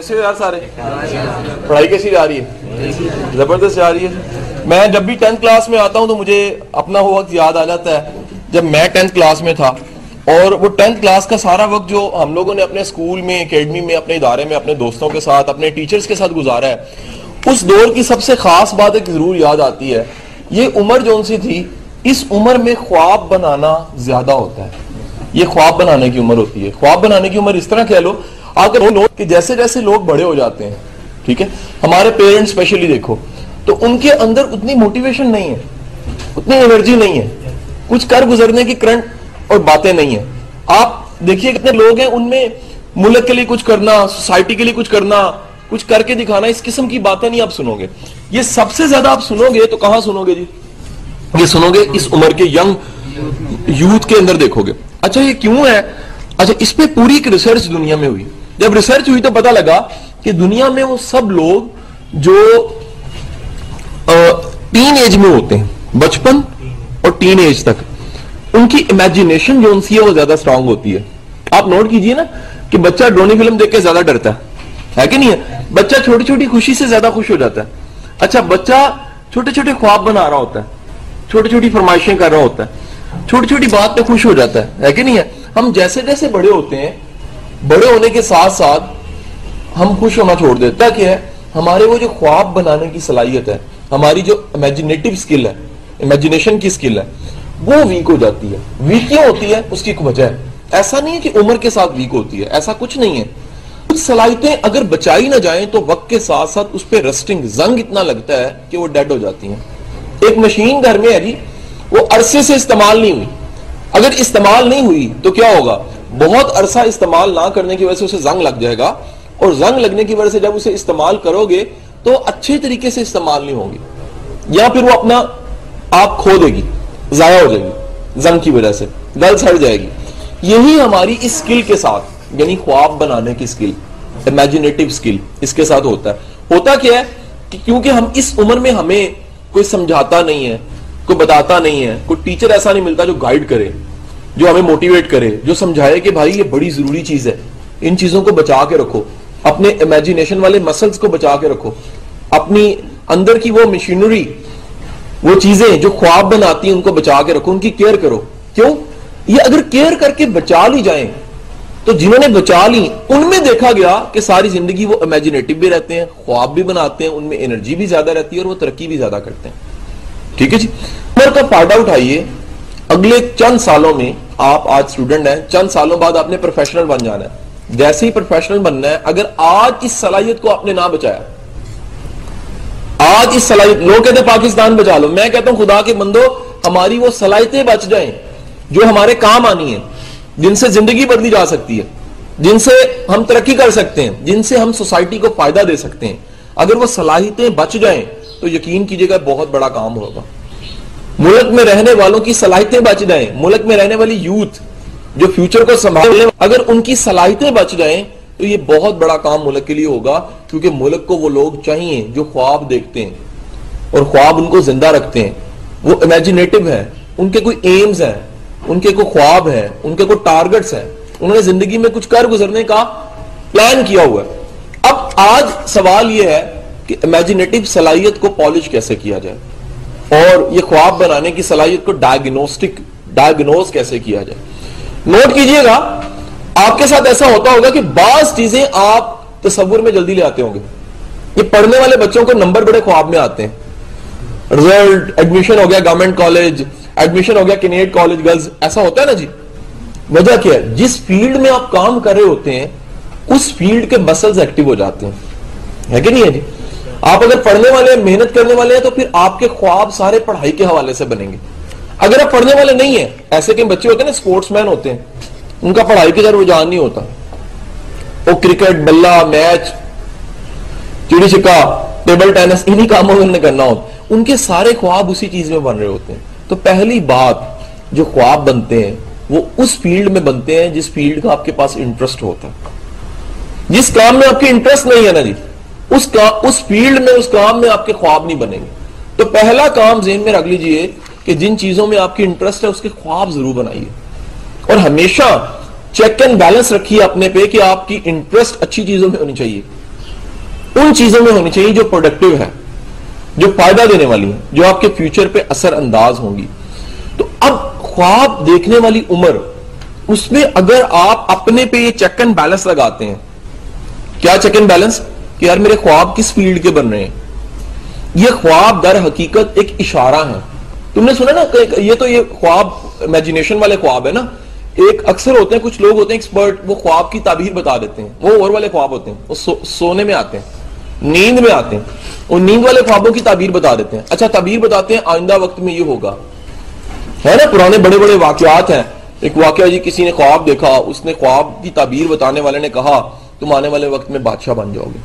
کیسے یار سارے؟ پڑھائی کیسی جا رہی ہے؟ زبردست جا رہی ہے۔ میں جب بھی ٹینتھ کلاس میں آتا ہوں تو مجھے اپنا وہ وقت یاد آ جاتا ہے، جب میں ٹینتھ کلاس میں تھا۔ اور وہ ٹینتھ کلاس کا سارا وقت جو ہم لوگوں نے اپنے اسکول میں، اکیڈمی میں، اپنے ادارے میں، اپنے دوستوں کے ساتھ، اپنے ٹیچرز کے ساتھ گزارا ہے، اس دور کی سب سے خاص بات ایک ضرور یاد آتی ہے۔ یہ عمر جون سی تھی، اس عمر میں خواب بنانا زیادہ ہوتا ہے۔ یہ خواب بنانے کی عمر ہوتی ہے۔ خواب بنانے کی عمر اس طرح کہہ لو اگر وہ لوگ کہ جیسے جیسے لوگ بڑے ہو جاتے ہیں، ٹھیک ہے؟ ہمارے پیرنٹ اسپیشلی دیکھو، تو ان کے اندر اتنی موٹیویشن نہیں ہے، اتنی انرجی نہیں ہے۔ کچھ کر گزرنے کی کرنٹ اور باتیں نہیں ہیں۔ آپ دیکھیے کتنے لوگ ہیں، ان میں ملک کے لیے کچھ کرنا سوسائٹی کے لیے کچھ کرنا، کچھ کر کے دکھانا، اس قسم کی باتیں نہیں آپ سنو گے۔ یہ سب سے زیادہ آپ سنو گے تو کہاں سنو گے جی؟ یہ سنو گے اس عمر کے ینگ یوتھ کے اندر دیکھو گے۔ اچھا یہ کیوں ہے؟ اچھا اس پہ پوری ایک ریسرچ دنیا میں ہوئی۔ جب ریسرچ ہوئی تو پتا لگا کہ دنیا میں وہ سب لوگ جو ٹین ایج میں ہوتے ہیں، بچپن اور ٹین ایج تک، ان کی امیجنیشن جو ان سی ہے وہ زیادہ سٹرونگ ہوتی ہے۔ آپ نوٹ کیجیے نا کہ بچہ ڈرونی فلم دیکھ کے زیادہ ڈرتا ہے۔ ہے کہ نہیں ہے؟ بچہ چھوٹی چھوٹی خوشی سے زیادہ خوش ہو جاتا ہے۔ اچھا بچہ چھوٹے چھوٹے خواب بنا رہا ہوتا ہے۔ چھوٹی چھوٹی فرمائشیں کر رہا ہوتا ہے۔ چھوٹی چھوٹی بات پہ خوش ہو جاتا ہے۔ ہے کہ نہیں ہے؟ ہم جیسے جیسے بڑے ہوتے ہیں بڑے ہونے کے ساتھ ساتھ ہم خوش ہونا چھوڑ دیتا کہ ہے؟ ہمارے وہ جو خواب بنانے کی صلاحیت ہے، ہماری جو امیجنیٹو سکل ہے امیجنیشن کی سکل ہے، وہ ویک ہو جاتی ہے۔ ویک کیوں ہوتی ہے؟ اس کی ایک وجہ ہے۔ ایسا نہیں ہے کہ عمر کے ساتھ ویک ہوتی ہے، ایسا کچھ نہیں ہے۔ کچھ صلاحیتیں اگر بچائی نہ جائیں تو وقت کے ساتھ ساتھ اس پہ رسٹنگ زنگ اتنا لگتا ہے کہ وہ ڈیڈ ہو جاتی ہیں۔ ایک مشین گھر میں ہے جی وہ عرصے سے استعمال نہیں ہوئی۔ اگر استعمال نہیں ہوئی تو کیا ہوگا؟ بہت عرصہ استعمال نہ کرنے کی وجہ سے اسے زنگ لگ جائے گا اور زنگ لگنے کی وجہ سے جب اسے استعمال کرو گے تو اچھے طریقے سے استعمال نہیں ہوگی یا پھر وہ اپنا آپ کھو دے گی، ضائع ہو جائے گی، زنگ کی وجہ سے، گل سڑ جائے گی۔ یہی ہماری اس سکل کے ساتھ یعنی خواب بنانے کی سکل امیجنیٹو سکل اس کے ساتھ ہوتا ہے۔ ہوتا کیا ہے کہ کیونکہ ہم اس عمر میں ہمیں کوئی سمجھاتا نہیں ہے، کوئی بتاتا نہیں ہے، کوئی ٹیچر ایسا نہیں ملتا جو گائیڈ کرے۔ جو ہمیں موٹیویٹ کرے، جو سمجھائے کہ بھائی یہ بڑی ضروری چیز ہے، ان چیزوں کو بچا کے رکھو۔ اپنے امیجنیشن والے مسلز کو بچا کے رکھو۔ اپنی اندر کی وہ مشینری وہ چیزیں جو خواب بناتی ہیں، ان کو بچا کے رکھو، ان کی کیئر کرو۔ کیوں؟ یہ اگر کیئر کر کے بچا لی جائیں، تو جنہوں نے بچا لی، ان میں دیکھا گیا کہ ساری زندگی وہ امیجنیٹو بھی رہتے ہیں، خواب بھی بناتے ہیں، ان میں انرجی بھی زیادہ رہتی ہے اور وہ ترقی بھی زیادہ کرتے ہیں۔ ٹھیک ہے جی؟ عمر کا فائدہ اٹھائیے اگلے چند سالوں میں آپ آج اسٹوڈنٹ ہیں، چند سالوں بعد آپ نے پروفیشنل بن جانا ہے۔ جیسے ہی پروفیشنل بننا ہے، اگر آج اس صلاحیت کو آپ نے نہ بچایا، آج اس صلاحیت، لوگ کہتے ہیں پاکستان بچا لو، میں کہتا ہوں خدا کے بندو، ہماری وہ صلاحیتیں بچ جائیں جو ہمارے کام آنی ہیں، جن سے زندگی بدلی جا سکتی ہے، جن سے ہم ترقی کر سکتے ہیں، جن سے ہم سوسائٹی کو فائدہ دے سکتے ہیں۔ اگر وہ صلاحیتیں بچ جائیں، تو یقین کیجیے گا بہت بڑا کام ہوگا۔ ملک میں رہنے والوں کی صلاحیتیں بچ جائیں۔ ملک میں رہنے والی یوتھ جو فیوچر کو سنبھالنے اگر ان کی صلاحیتیں بچ جائیں، تو یہ بہت بڑا کام ملک کے لیے ہوگا، کیونکہ ملک کو وہ لوگ چاہیے جو خواب دیکھتے ہیں اور خواب ان کو زندہ رکھتے ہیں۔ وہ امیجنیٹو ہے ان کے کوئی ایمز ہیں، ان کے کوئی خواب ہے ان کے کوئی ٹارگٹس ہیں۔ انہوں نے زندگی میں کچھ کر گزرنے کا پلان کیا ہوا ہے۔ اب آج سوال یہ ہے کہ امیجنیٹو صلاحیت کو پالش کیسے کیا جائے؟ اور یہ خواب بنانے کی صلاحیت کو ڈائگنوسٹک ڈائگنوز کیسے کیا جائے؟ نوٹ کیجیے گا، آپ کے ساتھ ایسا ہوتا ہوگا کہ بعض چیزیں آپ تصور میں جلدی لے آتے ہوں گے۔ یہ پڑھنے والے بچوں کو نمبر بڑے خواب میں آتے ہیں۔ رزلٹ ایڈمیشن ہو گیا گورنمنٹ کالج ایڈمیشن ہو گیا کنیٹ کالج گرلز ایسا ہوتا ہے نا جی؟ وجہ کیا ہے؟ جس فیلڈ میں آپ کام کر رہے ہوتے ہیں، اس فیلڈ کے مسلز ایکٹیو ہو جاتے ہیں۔ ہے کہ نہیں ہے جی؟ آپ اگر پڑھنے والے ہیں، محنت کرنے والے ہیں، تو پھر آپ کے خواب سارے پڑھائی کے حوالے سے بنیں گے۔ اگر آپ پڑھنے والے نہیں ہیں، ایسے کہ بچے ہوتے ہیں نا اسپورٹس مین ہوتے ہیں، ان کا پڑھائی کی طرف رجحان نہیں ہوتا۔ وہ کرکٹ، بلہ، میچ، چڑی چکا، ٹیبل ٹینس، انہی کاموں میں کرنا ہوتا ان کے سارے خواب اسی چیز میں بن رہے ہوتے ہیں۔ تو پہلی بات، جو خواب بنتے ہیں، وہ اس فیلڈ میں بنتے ہیں جس فیلڈ کا آپ کے پاس انٹرسٹ ہوتا ہے۔ جس کام میں آپ کے انٹرسٹ نہیں ہے نا جی اس اس فیلڈ میں، اس کام میں آپ کے خواب نہیں بنے گے۔ تو پہلا کام ذہن میں رکھ لیجیے کہ جن چیزوں میں آپ کی انٹرسٹ ہے، اس کے خواب ضرور بنائیے۔ اور ہمیشہ چیک اینڈ بیلنس رکھیے اپنے پہ کہ آپ کی انٹرسٹ اچھی چیزوں میں ہونی چاہیے۔ ان چیزوں میں ہونی چاہیے جو پروڈکٹیو ہے جو فائدہ دینے والی ہیں، جو آپ کے فیوچر پہ اثر انداز ہوں گی۔ تو اب خواب دیکھنے والی عمر، اس میں اگر آپ اپنے پہ یہ چیک اینڈ بیلنس لگاتے ہیں، کیا چیک اینڈ بیلنس کہ یار میرے خواب کس فیلڈ کے بن رہے ہیں؟ یہ خواب در حقیقت ایک اشارہ ہے تم نے سنا نا یہ تو یہ خواب امیجنیشن والے خواب ہے نا۔ ایک اکثر ہوتے ہیں، کچھ لوگ ہوتے ہیں ایکسپرٹ وہ خواب کی تعبیر بتا دیتے ہیں۔ وہ اور والے خواب ہوتے ہیں، وہ سونے میں آتے ہیں، نیند میں آتے ہیں۔ اور نیند والے خوابوں کی تعبیر بتا دیتے ہیں۔ اچھا تعبیر بتاتے ہیں، آئندہ وقت میں یہ ہوگا۔ ہے نا، پرانے بڑے بڑے واقعات ہیں۔ ایک واقعہ جی کسی نے خواب دیکھا، اس نے خواب کی تعبیر بتانے والے نے کہا تم آنے والے وقت میں بادشاہ بن جاؤ گے۔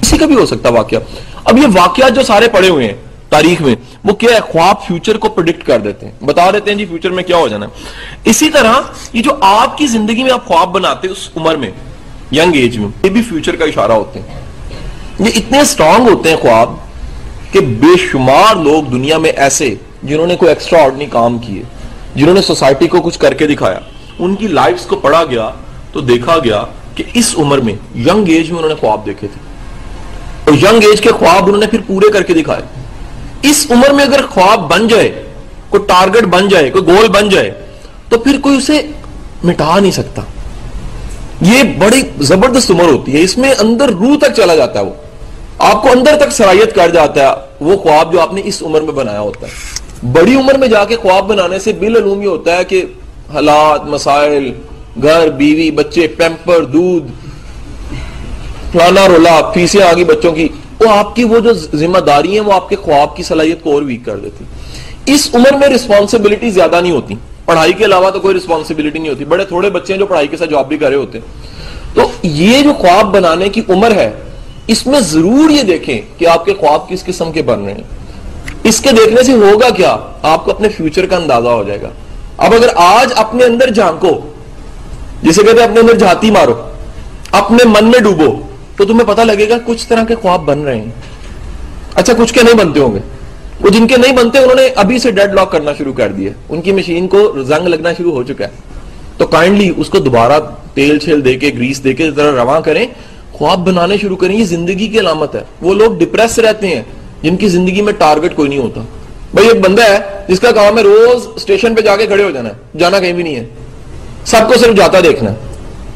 کسی کا بھی ہو سکتا واقعہ۔ اب یہ واقعات جو سارے پڑے ہوئے ہیں تاریخ میں وہ کیا ہے؟ خواب فیوچر کو پرڈکٹ کر دیتے ہیں۔ بتا دیتے ہیں جی فیوچر میں کیا ہو جانا ہے۔ اسی طرح یہ جو آپ کی زندگی میں آپ خواب بناتے اس عمر میں ینگ ایج میں یہ بھی فیوچر کا اشارہ ہوتے ہیں۔ یہ اتنے سٹرونگ ہوتے ہیں خواب کہ بے شمار لوگ دنیا میں ایسے جنہوں نے کوئی ایکسٹرا آرڈنی کام کیے جنہوں نے سوسائٹی کو کچھ کر کے دکھایا۔ ان کی لائفز کو پڑھا گیا تو دیکھا گیا کہ اس عمر میں ینگ ایج میں انہوں نے خواب دیکھے تھے۔ اور ینگ ایج کے خواب انہوں نے پھر پورے کر کے دکھائے۔ اس عمر میں اگر خواب بن جائے، کوئی ٹارگٹ بن جائے، کوئی گول بن جائے، تو پھر کوئی اسے مٹا نہیں سکتا۔ یہ بڑی زبردست عمر ہوتی ہے۔ اس میں اندر روح تک چلا جاتا ہے وہ۔ آپ کو اندر تک سرائیت کر جاتا ہے۔ وہ خواب جو آپ نے اس عمر میں بنایا ہوتا ہے۔ بڑی عمر میں جا کے خواب بنانے سے علوم یہ ہوتا ہے کہ حالات، مسائل گھر، بیوی، بچے، پیمپر، دودھ فلانا رولا فیسیں آگی بچوں کی۔ وہ آپ کی وہ جو ذمہ داری ہیں، وہ آپ کے خواب کی صلاحیت کو اور ویک کر دیتی۔ اس عمر میں رسپانسبلٹی زیادہ نہیں ہوتی۔ پڑھائی کے علاوہ تو کوئی رسپانسبلٹی نہیں ہوتی۔ بڑے تھوڑے بچے ہیں جو پڑھائی کے ساتھ جاب بھی کر رہے ہوتے ہیں۔ تو یہ جو خواب بنانے کی عمر ہے، اس میں ضرور یہ دیکھیں کہ آپ کے خواب کس قسم کے بن رہے ہیں۔ اس کے دیکھنے سے ہوگا کیا؟ آپ کو اپنے فیوچر کا اندازہ ہو جائے گا۔ اب اگر آج اپنے اندر جھانکو جسے کہتے ہیں اپنے اندر جھاتی مارو، اپنے من میں ڈوبو، تو تمہیں پتہ لگے گا کچھ طرح کے خواب بن رہے ہیں۔ اچھا کچھ کے نہیں بنتے ہوں گے۔ وہ جن کے نہیں بنتے، انہوں نے ابھی سے ڈیڈ لاک کرنا شروع کر دیا۔ ان کی مشین کو زنگ لگنا شروع ہو چکا ہے۔ تو کائنڈلی اس کو دوبارہ تیل چھیل دے کے، گریس دے کے ذرا رواں کریں۔ خواب بنانے شروع کریں، یہ زندگی کی علامت ہے۔ وہ لوگ ڈپریس رہتے ہیں، جن کی زندگی میں ٹارگٹ کوئی نہیں ہوتا۔ بھائی، ایک بندہ ہے جس کا کام ہے روز اسٹیشن پہ جا کے کھڑے ہو جانا ہے، جانا کہیں بھی نہیں ہے۔ سب کو صرف جاتا دیکھنا۔ ہے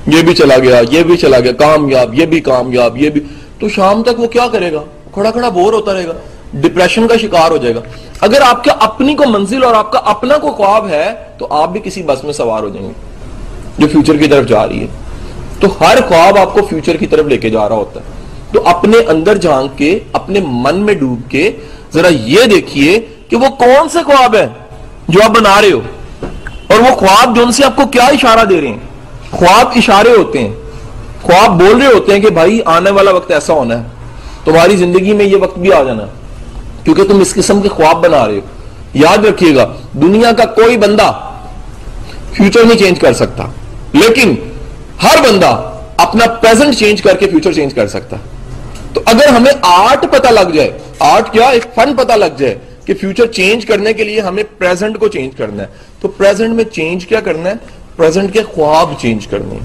یہ بھی چلا گیا، یہ بھی چلا گیا، کامیاب، یہ بھی کامیاب، یہ بھی۔ تو شام تک وہ کیا کرے گا؟ کھڑا کھڑا بور ہوتا رہے گا ڈپریشن کا شکار ہو جائے گا۔ اگر آپ کا اپنی کو منزل اور آپ کا اپنا کو خواب ہے، تو آپ بھی کسی بس میں سوار ہو جائیں گے، جو فیوچر کی طرف جا رہی ہے۔ تو ہر خواب آپ کو فیوچر کی طرف لے کے جا رہا ہوتا ہے۔ تو اپنے اندر جھانک کے، اپنے من میں ڈوب کے، ذرا یہ دیکھیے کہ وہ کون سے خواب ہے جو آپ بنا رہے ہو۔ اور وہ خواب جو ان سے آپ کو کیا اشارہ دے رہے ہیں؟ خواب اشارے ہوتے ہیں، خواب بول رہے ہوتے ہیں کہ بھائی آنے والا وقت ایسا ہونا ہے، تمہاری زندگی میں یہ وقت بھی آ جانا کیونکہ تم اس قسم کے خواب بنا رہے ہو۔ یاد رکھیے گا، دنیا کا کوئی بندہ فیوچر نہیں چینج کر سکتا، لیکن ہر بندہ اپنا پریزنٹ چینج کر کے فیوچر چینج کر سکتا۔ تو اگر ہمیں آرٹ پتا لگ جائے آرٹ کیا؟ ایک فن پتا لگ جائے۔ کہ فیوچر چینج کرنے کے لیے ہمیں پریزنٹ کو چینج کرنا ہے۔ تو پریزنٹ میں چینج کیا کرنا ہے؟ پریزنٹ کے خواب چینج کرنے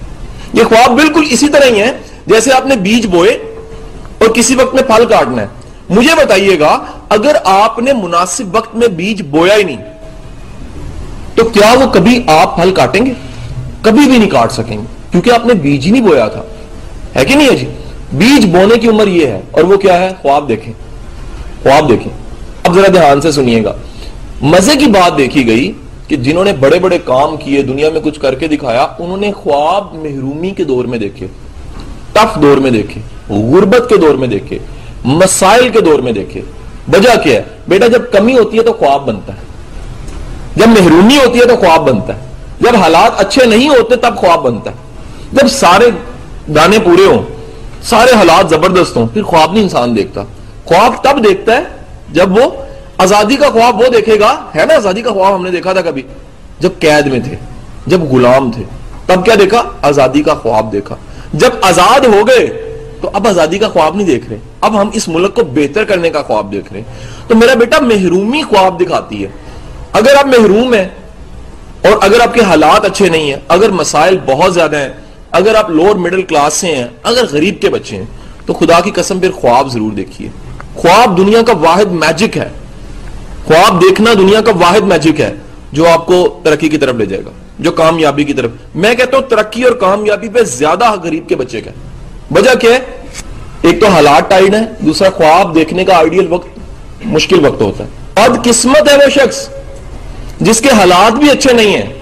یہ خواب بالکل اسی طرح ہی ہیں۔ جیسے آپ نے بیج بوئے اور کسی وقت میں پھل کاٹنا ہے۔ مجھے بتائیے گا، اگر آپ نے مناسب وقت میں بیج بویا ہی نہیں، تو کیا وہ کبھی آپ پھل کاٹیں گے؟ کبھی بھی نہیں کاٹ سکیں گے۔ کیونکہ آپ نے بیج ہی نہیں بویا تھا۔ ہے کہ نہیں ہے جی؟ بیج بونے کی عمر یہ ہے۔ اور وہ کیا ہے؟ خواب دیکھیں۔ خواب دیکھیں۔ اب ذرا دھیان سے سنیے گا۔ مزے کی بات دیکھی گئی کہ جنہوں نے بڑے بڑے کام کیے، دنیا میں کچھ کر کے دکھایا، انہوں نے خواب محرومی کے دور میں دیکھے ٹف دور میں دیکھے، غربت کے دور میں دیکھے، مسائل کے دور میں دیکھے۔ وجہ کیا ہے؟ بیٹا، جب کمی ہوتی ہے تو خواب بنتا ہے۔ جب محرومی ہوتی ہے تو خواب بنتا ہے۔ جب حالات اچھے نہیں ہوتے تب خواب بنتا ہے۔ جب سارے گانے پورے ہوں، سارے حالات زبردست ہوں، پھر خواب نہیں انسان دیکھتا۔ خواب تب دیکھتا ہے جب وہ آزادی کا خواب وہ دیکھے گا، ہے نا آزادی کا خواب ہم نے دیکھا تھا کبھی، جب قید میں تھے، جب غلام تھے، تب کیا دیکھا؟ آزادی کا خواب دیکھا۔ جب آزاد ہو گئے، تو اب آزادی کا خواب نہیں دیکھ رہے۔ اب ہم اس ملک کو بہتر کرنے کا خواب دیکھ رہے تو میرا بیٹا محرومی خواب دکھاتی ہے۔ اگر آپ محروم ہیں اور اگر آپ کے حالات اچھے نہیں ہیں، اگر مسائل بہت زیادہ ہیں، اگر آپ لوور مڈل کلاس سے ہیں، اگر غریب کے بچے ہیں، تو خدا کی قسم پھر خواب ضرور دیکھیے۔ خواب دنیا کا واحد میجک ہے۔ خواب دیکھنا دنیا کا واحد میجک ہے جو آپ کو ترقی کی طرف لے جائے گا، جو کامیابی کی طرف۔ میں کہتا ہوں ترقی اور کامیابی پہ زیادہ غریب کے بچے کا وجہ کیا ہے؟ ایک تو حالات ٹائڈ ہے دوسرا خواب دیکھنے کا آئیڈیل وقت مشکل وقت ہوتا ہے۔ بد قسمت ہے وہ شخص، جس کے حالات بھی اچھے نہیں ہیں،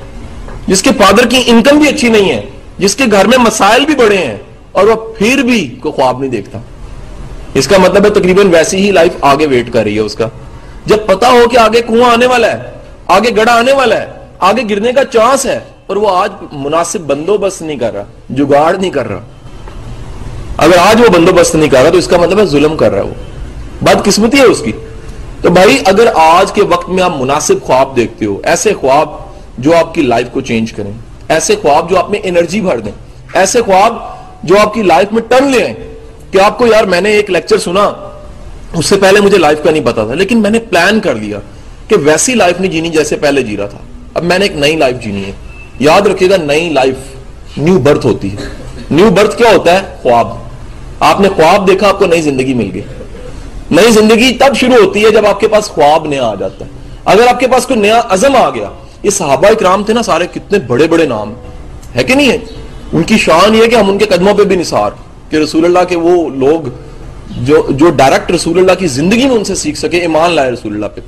جس کے فادر کی انکم بھی اچھی نہیں ہے، جس کے گھر میں مسائل بھی بڑے ہیں اور وہ پھر بھی کوئی خواب نہیں دیکھتا۔ اس کا مطلب ہے تقریباً ویسی ہی لائف آگے ویٹ کر رہی ہے اس کا۔ جب پتا ہو کہ آگے کنواں آنے والا ہے، آگے گڑا آنے والا ہے، آگے گرنے کا چانس ہے، اور وہ آج مناسب بندوبست نہیں کر رہا، جگاڑ نہیں کر رہا۔ اگر آج وہ بندوبست نہیں کر رہا تو اس کا مطلب ہے ظلم کر رہا ہے وہ۔ بات قسمتی ہے اس کی۔ تو بھائی، اگر آج کے وقت میں آپ مناسب خواب دیکھتے ہو، ایسے خواب جو آپ کی لائف کو چینج کریں، ایسے خواب جو آپ میں انرجی بھر دیں، ایسے خواب جو آپ کی لائف میں ٹرن لے آئیں کہ آپ کو یار میں نے ایک لیکچر سنا، اس سے پہلے مجھے لائف کا نہیں پتا تھا، لیکن میں نے پلان کر لیا کہ ویسی لائف نہیں جینی جیسے پہلے جی رہا تھا۔ اب میں نے ایک نئی لائف جینی ہے۔ یاد رکھیے گا، نئی لائف نیو برتھ ہوتی ہے۔ نیو برتھ کیا ہوتا ہے؟ خواب۔ آپ نے خواب دیکھا، آپ کو نئی زندگی مل گئی۔ نئی زندگی تب شروع ہوتی ہے جب آپ کے پاس خواب نیا آ جاتا ہے۔ اگر آپ کے پاس کوئی نیا عزم آ گیا، یہ صحابہ اکرام تھے نا سارے، کتنے بڑے بڑے نام۔ ہے کہ نہیں ہے؟ ان کی شان یہ کہ ہم ان کے قدموں پہ بھی نثار۔ کہ رسول اللہ کے وہ لوگ جو جو ڈائریکٹ رسول اللہ کی زندگی میں ان سے سیکھ سکے، ایمان لائے رسول اللہ پہ۔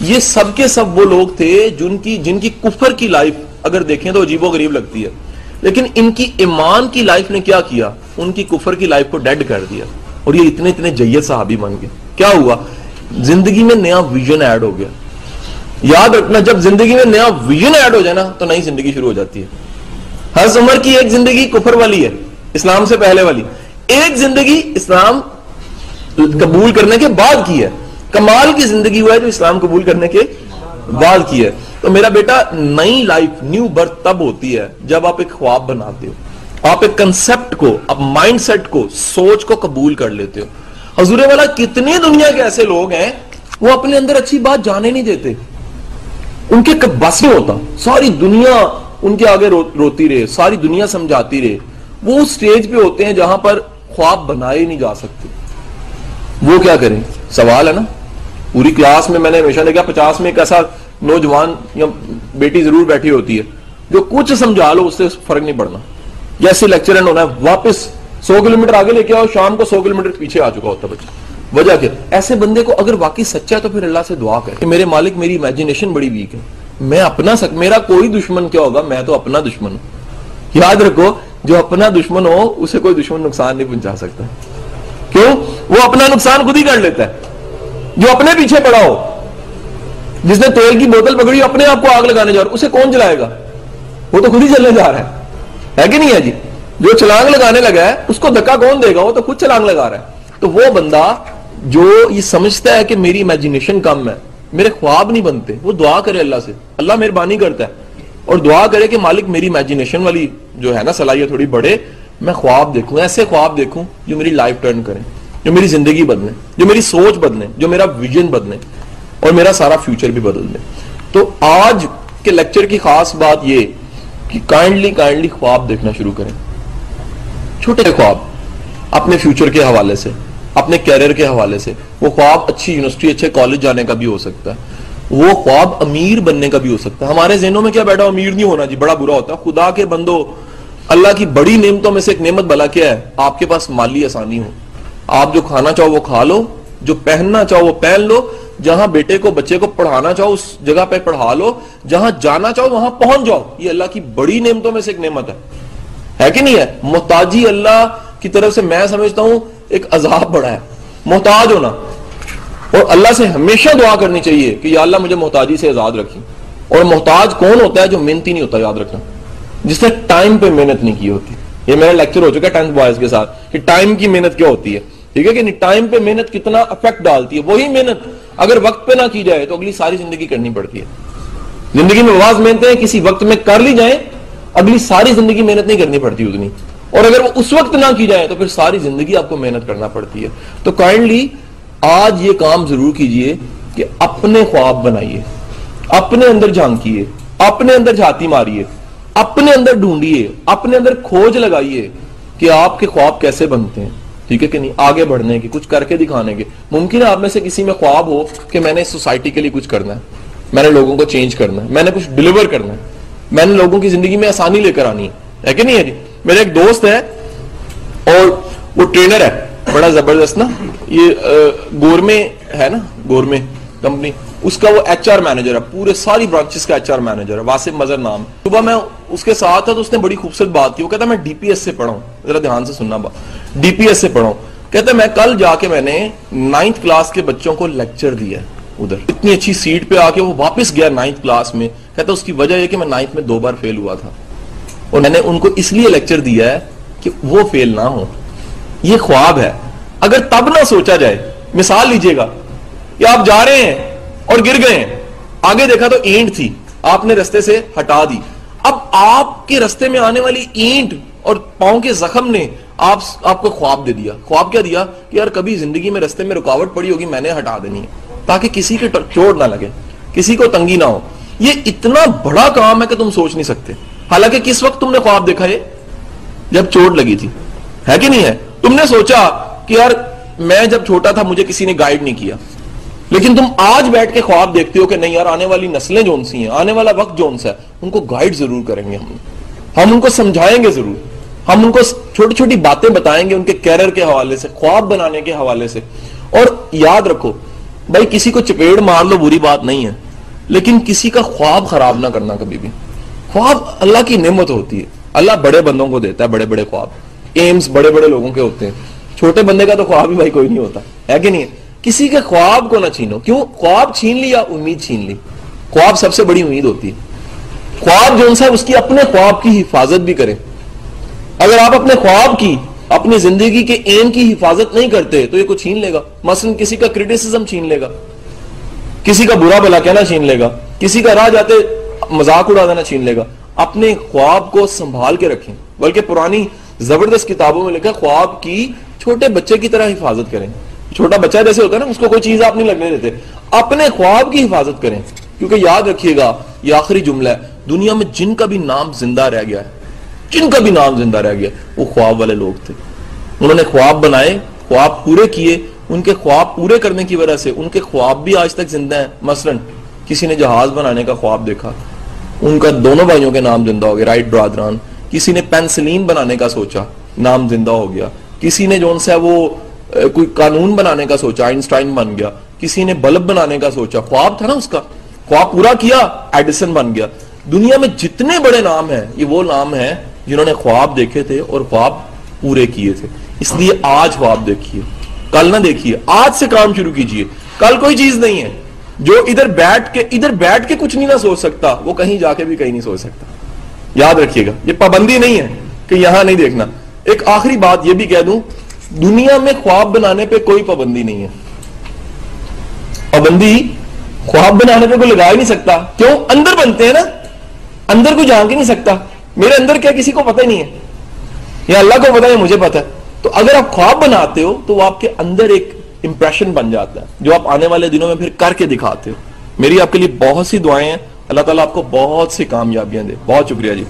یہ سب کے سب وہ لوگ تھے جن کی جن کی کفر کی لائف اگر دیکھیں تو عجیب و غریب لگتی ہے۔ لیکن ان کی ایمان کی لائف نے کیا کیا؟ ان کی کفر کی لائف کو ڈیڈ کر دیا۔ اور یہ اتنے اتنے جیت صحابی بن گئے۔ کیا ہوا؟ زندگی میں نیا ویژن ایڈ ہو گیا۔ یاد رکھنا، جب زندگی میں نیا ویژن ایڈ ہو جائے نا، تو نئی زندگی شروع ہو جاتی ہے۔ ہر عمر کی ایک زندگی کفر والی ہے۔ اسلام سے پہلے والی۔ ایک زندگی اسلام قبول کرنے کے بعد کی ہے۔ کمال کی زندگی ہوا ہے جو اسلام قبول کرنے کے بعد کی ہے۔ تو میرا بیٹا نئی لائف، نیو برتھ تب ہوتی ہے جب آپ ایک خواب بناتے ہو۔ آپ ایک کنسپٹ کو، آپ مائنڈ سیٹ کو، سوچ کو قبول کر لیتے ہو۔ حضور والا کتنی دنیا کے ایسے لوگ ہیں، وہ اپنے اندر اچھی بات جانے نہیں دیتے۔ ان کے بس نہیں ہوتا۔ ساری دنیا ان کے آگے روتی رہے، ساری دنیا سمجھاتی رہے۔ وہ اس سٹیج پہ ہوتے ہیں جہاں پر خواب بنائے نہیں جا سکتے۔ وہ کیا کریں؟ سوال ہے نا؟ پوری کلاس میں میں نے ہمیشہ دیکھا، پچاس میں ایک ایسا نوجوان یا بیٹی ضرور بیٹھی ہوتی ہے جو کچھ سمجھا لو، اس سے فرق نہیں پڑنا۔ جیسے لیکچر ہونا ہے، واپس سو کلو میٹر آگے لے کے آؤ، شام کو سو کلو میٹر پیچھے آ چکا ہوتا بچہ۔ وجہ کیا؟ ایسے بندے کو اگر واقعی سچا ہے تو پھر اللہ سے دعا کرے کہ میرے مالک، میری امیجنیشن بڑی ویک ہے۔ میں اپنا سک میرا کوئی دشمن کیا ہوگا؟ میں تو اپنا دشمن ہوں۔ یاد رکھو جو اپنا دشمن ہو، اسے کوئی دشمن نقصان نہیں پہنچا سکتا۔ کیوں؟ وہ اپنا نقصان خود ہی کر لیتا ہے۔ جو اپنے پیچھے پڑا ہو، جس نے تیل کی بوتل پکڑی، اپنے آپ کو آگ لگانے جا رہا اسے کون جلائے گا؟ وہ تو خود ہی چلنے جا رہا ہے۔ ہے کہ نہیں ہے جی؟ جو چلانگ لگانے لگا ہے، اس کو دکا کون دے گا؟ وہ تو خود چلانگ لگا رہا ہے۔ تو وہ بندہ جو یہ سمجھتا ہے کہ میری امیجنیشن کم ہے، میرے خواب نہیں بنتے، وہ دعا کرے اللہ سے۔ اللہ مہربانی کرتا ہے۔ اور دعا کرے کہ مالک میری امیجنیشن والی جو ہے نا صلاحیت تھوڑی بڑھے، میں خواب دیکھوں، ایسے خواب دیکھوں جو میری لائف ٹرن کریں، جو میری زندگی بدلے جو میری سوچ بدلے جو میرا ویژن بدلے اور میرا سارا فیوچر بھی بدل دے۔ تو آج کے لیکچر کی خاص بات یہ کہ کائنڈلی کائنڈلی خواب دیکھنا شروع کریں۔ چھوٹے خواب اپنے فیوچر کے حوالے سے، اپنے کیریئر کے حوالے سے، وہ خواب اچھی یونیورسٹی اچھے کالج جانے کا بھی ہو سکتا ہے۔ وہ خواب امیر بننے کا بھی ہو سکتا ہے۔ ہمارے ذہنوں میں کیا بیٹھا امیر نہیں ہونا جی بڑا برا ہوتا ہے۔ خدا کے بندو، اللہ کی بڑی نعمتوں میں سے ایک نعمت بلا کیا ہے؟ آپ کے پاس مالی آسانی ہو۔ آپ جو کھانا چاہو وہ کھا لو، جو پہننا چاہو وہ پہن لو، جہاں بیٹے کو، بچے کو پڑھانا چاہو اس جگہ پہ پڑھا لو، جہاں جانا چاہو وہاں پہنچ جاؤ۔ یہ اللہ کی بڑی نعمتوں میں سے ایک نعمت ہے۔ ہے کہ نہیں ہے؟ محتاجی اللہ کی طرف سے میں سمجھتا ہوں ایک عذاب بڑا ہے۔ محتاج ہونا۔ اور اللہ سے ہمیشہ دعا کرنی چاہیے کہ یا اللہ مجھے محتاجی سے آزاد رکھی اور محتاج کون ہوتا ہے جو محنتی نہیں ہوتا یاد رکھنا۔ جس نے ٹائم پہ محنت نہیں کی ہوتی۔ یہ میرا لیکچر ہو چکا ہے ٹینتھ بوائز کے ساتھ کہ ٹائم کی محنت کیا ہوتی ہے۔ ٹھیک ہے کہ ٹائم پہ محنت کتنا افیکٹ ڈالتی ہے۔ وہی محنت اگر وقت پہ نہ کی جائے تو اگلی ساری زندگی کرنی پڑتی ہے۔ زندگی میں آواز محنتیں کسی وقت میں کر لی جائیں، اگلی ساری زندگی محنت نہیں کرنی پڑتی اتنی۔ اور اگر وہ اس وقت نہ کی جائے تو پھر ساری زندگی آپ کو محنت کرنا پڑتی ہے۔ تو کائنڈلی آج یہ کام ضرور کیجیے کہ اپنے خواب بنائیے، اپنے اندر جھانکیے اپنے اندر جھاتی ماریے، اپنے اندر ڈھونڈیے، اپنے اندر کھوج لگائیے کہ آپ کے خواب کیسے بنتے ہیں۔ ٹھیک ہے کہ نہیں؟ آگے بڑھنے کی کچھ کر کے دکھانے کے۔ ممکن ہے آپ میں سے کسی میں خواب ہو کہ میں نے سوسائٹی کے لیے کچھ کرنا ہے، میں نے لوگوں کو چینج کرنا ہے، میں نے کچھ ڈلیور کرنا ہے، میں نے لوگوں کی زندگی میں آسانی لے کر آنی ہے۔ کہ نہیں ہے جی؟ میرے ایک دوست ہے اور وہ ٹرینر ہے۔ بڑا زبردست نا، یہ گور میں ہے نا گور میں کمپنی، اس کا وہ ایچ آر مینیجر ہے، پورے ساری برانچز کا ایچ آر مینیجر ہے واسف مظہر نام۔ صبح میں اس کے ساتھ تھا تو اس نے بڑی خوبصورت بات کی، وہ کہتا میں ڈی پی ایس سے پڑھا ہوں ذرا دھیان سے سننا بات ڈی پی ایس سے پڑھا ہوں کہتا میں کل جا کے میں نے نائنتھ کلاس کے بچوں کو لیکچر دیا ادھر۔ اتنی اچھی سیٹ پہ آ کے وہ واپس گیا نائنتھ کلاس میں۔ کہتا اس کی وجہ یہ کہ میں نائنتھ میں دو بار فیل ہوا تھا۔ اور میں نے ان کو اس لیے لیکچر دیا ہے کہ وہ فیل نہ ہو یہ خواب ہے۔ اگر تب نہ سوچا جائے، مثال لیجیے گا۔ کہ آپ جا رہے ہیں اور گر گئے ہیں۔ آگے دیکھا تو اینٹ تھی۔ آپ نے رستے سے ہٹا دی۔ اب آپ کے رستے میں آنے والی اینٹ اور پاؤں کے زخم نے آپ آپ کو خواب دے دیا۔ خواب کیا دیا؟ کہ یار کبھی زندگی میں رستے میں رکاوٹ پڑی ہوگی، میں نے ہٹا دینی ہے۔ تاکہ کسی کے چوٹ نہ لگے، کسی کو تنگی نہ ہو۔ یہ اتنا بڑا کام ہے کہ تم سوچ نہیں سکتے۔ حالانکہ کس وقت تم نے خواب دیکھا ہے جب چوٹ لگی تھی۔ ہے کہ نہیں ہے؟ تم نے سوچا کہ یار میں جب چھوٹا تھا مجھے کسی نے گائیڈ نہیں کیا۔ لیکن تم آج بیٹھ کے خواب دیکھتے ہو کہ نہیں یار، آنے والی نسلیں جون سی ہیں، آنے والا وقت جون سا ہے، ان کو گائیڈ ضرور کریں گے ہم۔ ہم ان کو سمجھائیں گے ضرور۔ ہم ان کو چھوٹی چھوٹی باتیں بتائیں گے ان کے کیریئر کے حوالے سے، خواب بنانے کے حوالے سے۔ اور یاد رکھو، بھائی کسی کو چپیڑ مار لو بری بات نہیں ہے، لیکن کسی کا خواب خراب نہ کرنا کبھی بھی۔ خواب اللہ کی نعمت ہوتی ہے۔ اللہ بڑے بندوں کو دیتا ہے، بڑے بڑے خواب۔ ایمز بڑے بڑے لوگوں کے ہوتے ہیں۔ چھوٹے بندے کا تو خواب ہی بھائی کوئی نہیں ہوتا، ہے کہ نہیں؟ کسی کے خواب کو نہ چھینو۔ کیوں؟ خواب چھین لی یا امید چھین لی؟ خواب سب سے بڑی امید ہوتی ہے۔ خواب جو ہے، اس کی اپنے خواب کی حفاظت بھی کریں اگر آپ اپنے خواب کی، اپنی زندگی کے ایم کی حفاظت نہیں کرتے، تو یہ کو چھین لے گا۔ مثلا کسی کا کریٹیسزم چھین لے گا۔ کسی کا برا بلا کہنا چھین لے گا۔ کسی کا راہ جاتے مذاق اڑا دینا چھین لے گا۔ اپنے خواب کو سنبھال کے رکھیں۔ بلکہ پرانی زبردست کتابوں میں لکھا خواب کی چھوٹے بچے کی طرح حفاظت کریں۔ چھوٹا بچہ جیسے ہوتا ہے نا، اس کو کوئی چیز آپ نہیں لگنے دیتے۔ اپنے خواب کی حفاظت کریں۔ کیونکہ یاد رکھیے گا، یہ آخری جملہ ہے، دنیا میں جن کا بھی نام زندہ رہ گیا ہے، جن کا بھی نام زندہ رہ گیا، وہ خواب والے لوگ تھے۔ انہوں نے خواب بنائے، خواب پورے کیے۔ ان کے خواب پورے کرنے کی وجہ سے ان کے خواب بھی آج تک زندہ ہیں۔ مثلا، کسی نے جہاز بنانے کا خواب دیکھا۔ ان کا دونوں بھائیوں کے نام زندہ ہو گیا رائٹ برادران۔ کسی نے پینسلین بنانے کا سوچا، نام زندہ ہو گیا۔ کسی نے جو ہے وہ کوئی قانون بنانے کا سوچا، آئنسٹائن بن گیا۔ کسی نے بلب بنانے کا سوچا۔ خواب تھا نا اس کا۔ خواب پورا کیا ایڈیسن بن گیا۔ دنیا میں جتنے بڑے نام ہیں، یہ وہ نام ہیں جنہوں نے خواب دیکھے تھے اور خواب پورے کیے تھے۔ اس لیے آج خواب دیکھیے۔ کل نہ دیکھیے۔ آج سے کام شروع کیجیے کل کوئی چیز نہیں ہے۔ جو ادھر بیٹھ کے، ادھر بیٹھ کے کچھ نہیں نہ سوچ سکتا، وہ کہیں جا کے بھی کہیں نہیں سوچ سکتا۔ یاد رکھیے گا، یہ پابندی نہیں ہے کہ یہاں نہیں دیکھنا۔ ایک آخری بات یہ بھی کہہ دوں، دنیا میں خواب بنانے پہ کوئی پابندی نہیں ہے۔ پابندی خواب بنانے پہ کوئی لگا ہی نہیں سکتا۔ کیوں؟ اندر بنتے ہیں نا، اندر کوئی جان کے نہیں سکتا۔ میرے اندر کیا کسی کو پتہ ہی نہیں ہے؟ یا اللہ کو پتا ہے مجھے پتا ہے۔ تو اگر آپ خواب بناتے ہو، تو وہ آپ کے اندر ایک امپریشن بن جاتا ہے، جو آپ آنے والے دنوں میں پھر کر کے دکھاتے ہو۔ میری آپ کے لیے بہت سی دعائیں ہیں۔ اللہ تعالیٰ آپ کو بہت سی کامیابیاں دے۔ بہت شکریہ جی۔